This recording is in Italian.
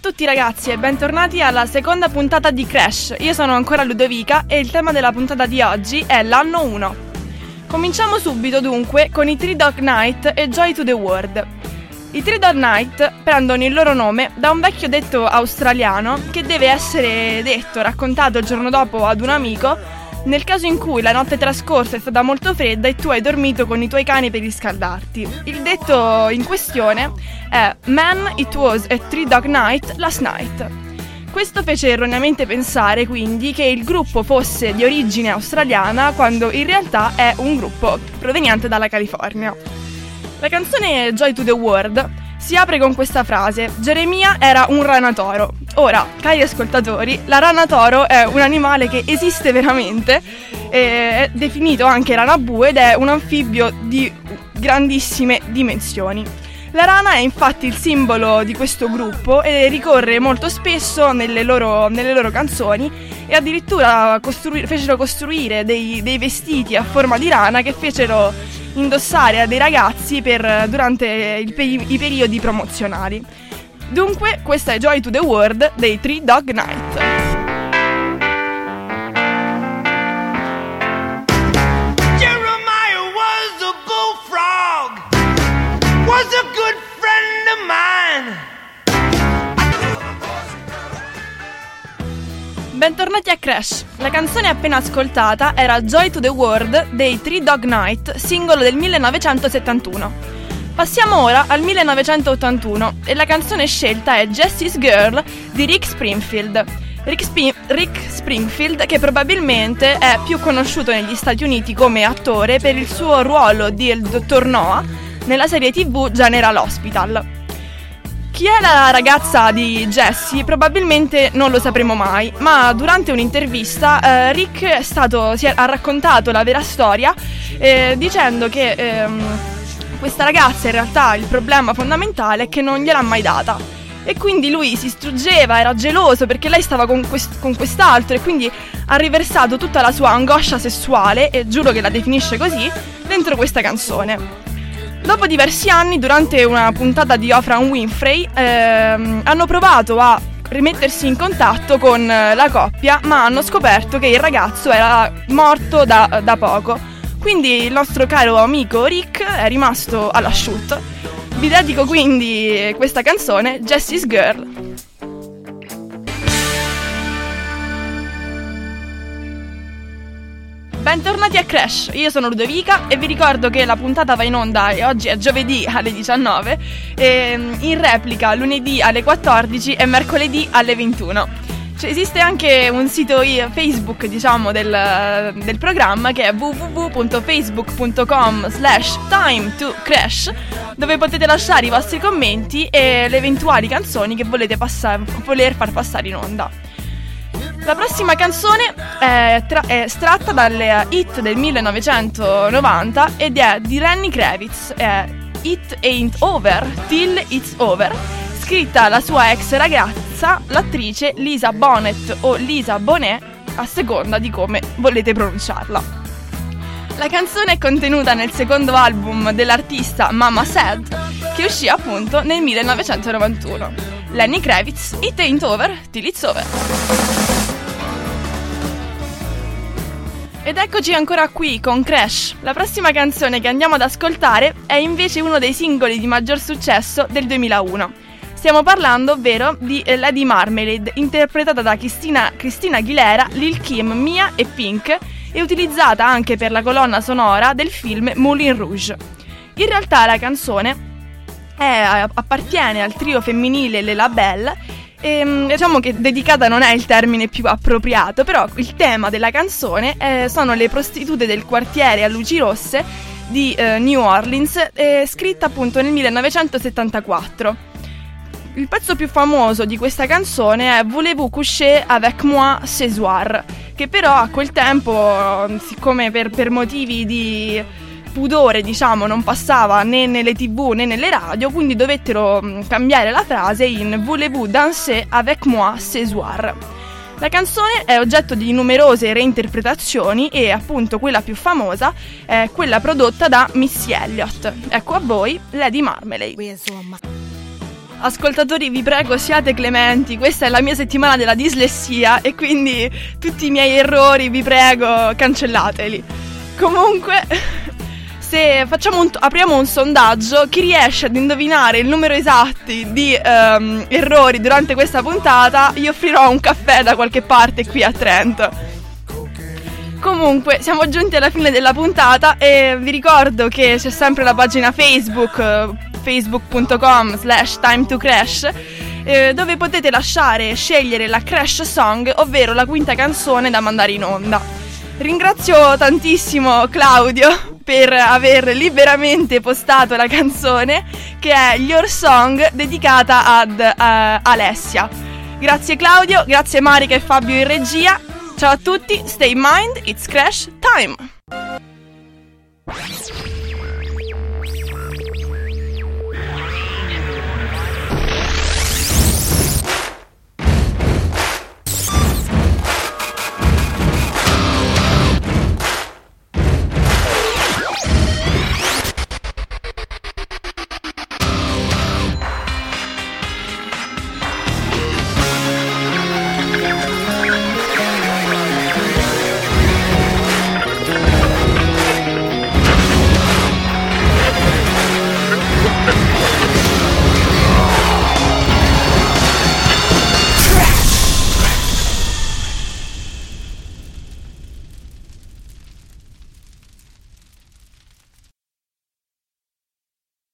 tutti ragazzi e bentornati alla seconda puntata di Crash. Io sono ancora Ludovica e il tema della puntata di oggi è l'anno 1. Cominciamo subito dunque con i Three Dog Night e Joy to the World. I Three Dog Night prendono il loro nome da un vecchio detto australiano che deve essere detto, raccontato il giorno dopo ad un amico nel caso in cui la notte trascorsa è stata molto fredda e tu hai dormito con i tuoi cani per riscaldarti. Il detto in questione è Man, it was a three dog night last night. Questo fece erroneamente pensare quindi che il gruppo fosse di origine australiana quando in realtà è un gruppo proveniente dalla California. La canzone Joy to the World si apre con questa frase: Geremia era un rana toro. Ora, cari ascoltatori, la rana toro è un animale che esiste veramente, è definito anche rana bue ed è un anfibio di grandissime dimensioni. La rana è infatti il simbolo di questo gruppo e ricorre molto spesso nelle loro, nelle loro canzoni e addirittura costru- fecero costruire dei, dei vestiti a forma di rana che fecero indossare a dei ragazzi per, durante peri- i periodi promozionali. Dunque, questa è Joy to the World dei Three Dog Night. Bentornati a Crash. La canzone appena ascoltata era Joy to the World dei Three Dog Night, singolo del 1971. Passiamo ora al 1981 e la canzone scelta è Jessie's Girl di Rick Springfield. Rick, Sp- Rick, Springfield, che probabilmente è più conosciuto negli Stati Uniti come attore per il suo ruolo di il dottor Noah nella serie tv General Hospital. Chi è la ragazza di Jessie probabilmente non lo sapremo mai, ma durante un'intervista eh, Rick stato, è, ha raccontato la vera storia eh, dicendo che... Ehm, questa ragazza in realtà il problema fondamentale è che non gliel'ha mai data. E quindi lui si struggeva, era geloso perché lei stava con, quest- con quest'altro e quindi ha riversato tutta la sua angoscia sessuale, e giuro che la definisce così, dentro questa canzone. Dopo diversi anni, durante una puntata di Ofra Winfrey, ehm, hanno provato a rimettersi in contatto con la coppia, ma hanno scoperto che il ragazzo era morto da, da poco quindi il nostro caro amico Rick è rimasto all'asciutto. Vi dedico quindi questa canzone, Jessie's Girl. Bentornati a Crash, io sono Ludovica e vi ricordo che la puntata va in onda e oggi è giovedì alle 19 e in replica lunedì alle 14 e mercoledì alle 21. Cioè, esiste anche un sito Facebook, diciamo, del, del programma che è www.facebook.com slash time to crash dove potete lasciare i vostri commenti e le eventuali canzoni che volete passa- voler far passare in onda. La prossima canzone è, tra- è estratta dalle hit del 1990 ed è di Lenny Kravitz, è It Ain't Over Till It's Over, scritta alla sua ex ragazza ragazza, l'attrice Lisa Bonnet o Lisa Bonet, a seconda di come volete pronunciarla. La canzone è contenuta nel secondo album dell'artista Mama Said, che uscì appunto nel 1991. Lenny Kravitz, It Ain't Over Till It's Over. Ed eccoci ancora qui con Crash. La prossima canzone che andiamo ad ascoltare è invece uno dei singoli di maggior successo del 2001 Stiamo parlando, ovvero, di eh, Lady Marmalade, interpretata da Cristina, Cristina Aguilera, Lil Kim, Mia e Pink e utilizzata anche per la colonna sonora del film Moulin Rouge. In realtà la canzone è, appartiene al trio femminile Le Labelle e, mm, diciamo che dedicata non è il termine più appropriato, però il tema della canzone eh, sono le prostitute del quartiere a luci rosse di eh, New Orleans, eh, scritta appunto nel 1974. Il pezzo più famoso di questa canzone è Voulez-vous coucher avec moi ce soir, che però a quel tempo, siccome per, per motivi di pudore, diciamo, non passava né nelle tv né nelle radio, quindi dovettero mm, cambiare la frase in Voulez-vous danser avec moi ce soir. La canzone è oggetto di numerose reinterpretazioni e appunto quella più famosa è quella prodotta da Missy Elliott. Ecco a voi Lady Marmalade. Ascoltatori, vi prego, siate clementi. Questa è la mia settimana della dislessia e quindi tutti i miei errori, vi prego, cancellateli. Comunque, se un, apriamo un sondaggio, chi riesce ad indovinare il numero esatto di um, errori durante questa puntata, gli offrirò un caffè da qualche parte qui a Trento. Comunque, siamo giunti alla fine della puntata e vi ricordo che c'è sempre la pagina Facebook, facebook.com slash time to crash, eh, dove potete lasciare e scegliere la crash song, ovvero la quinta canzone da mandare in onda. Ringrazio tantissimo Claudio per aver liberamente postato la canzone che è Your Song dedicata ad uh, Alessia. Grazie Claudio, grazie Marica e Fabio in regia Ciao a tutti, stay in mind, it's crash time!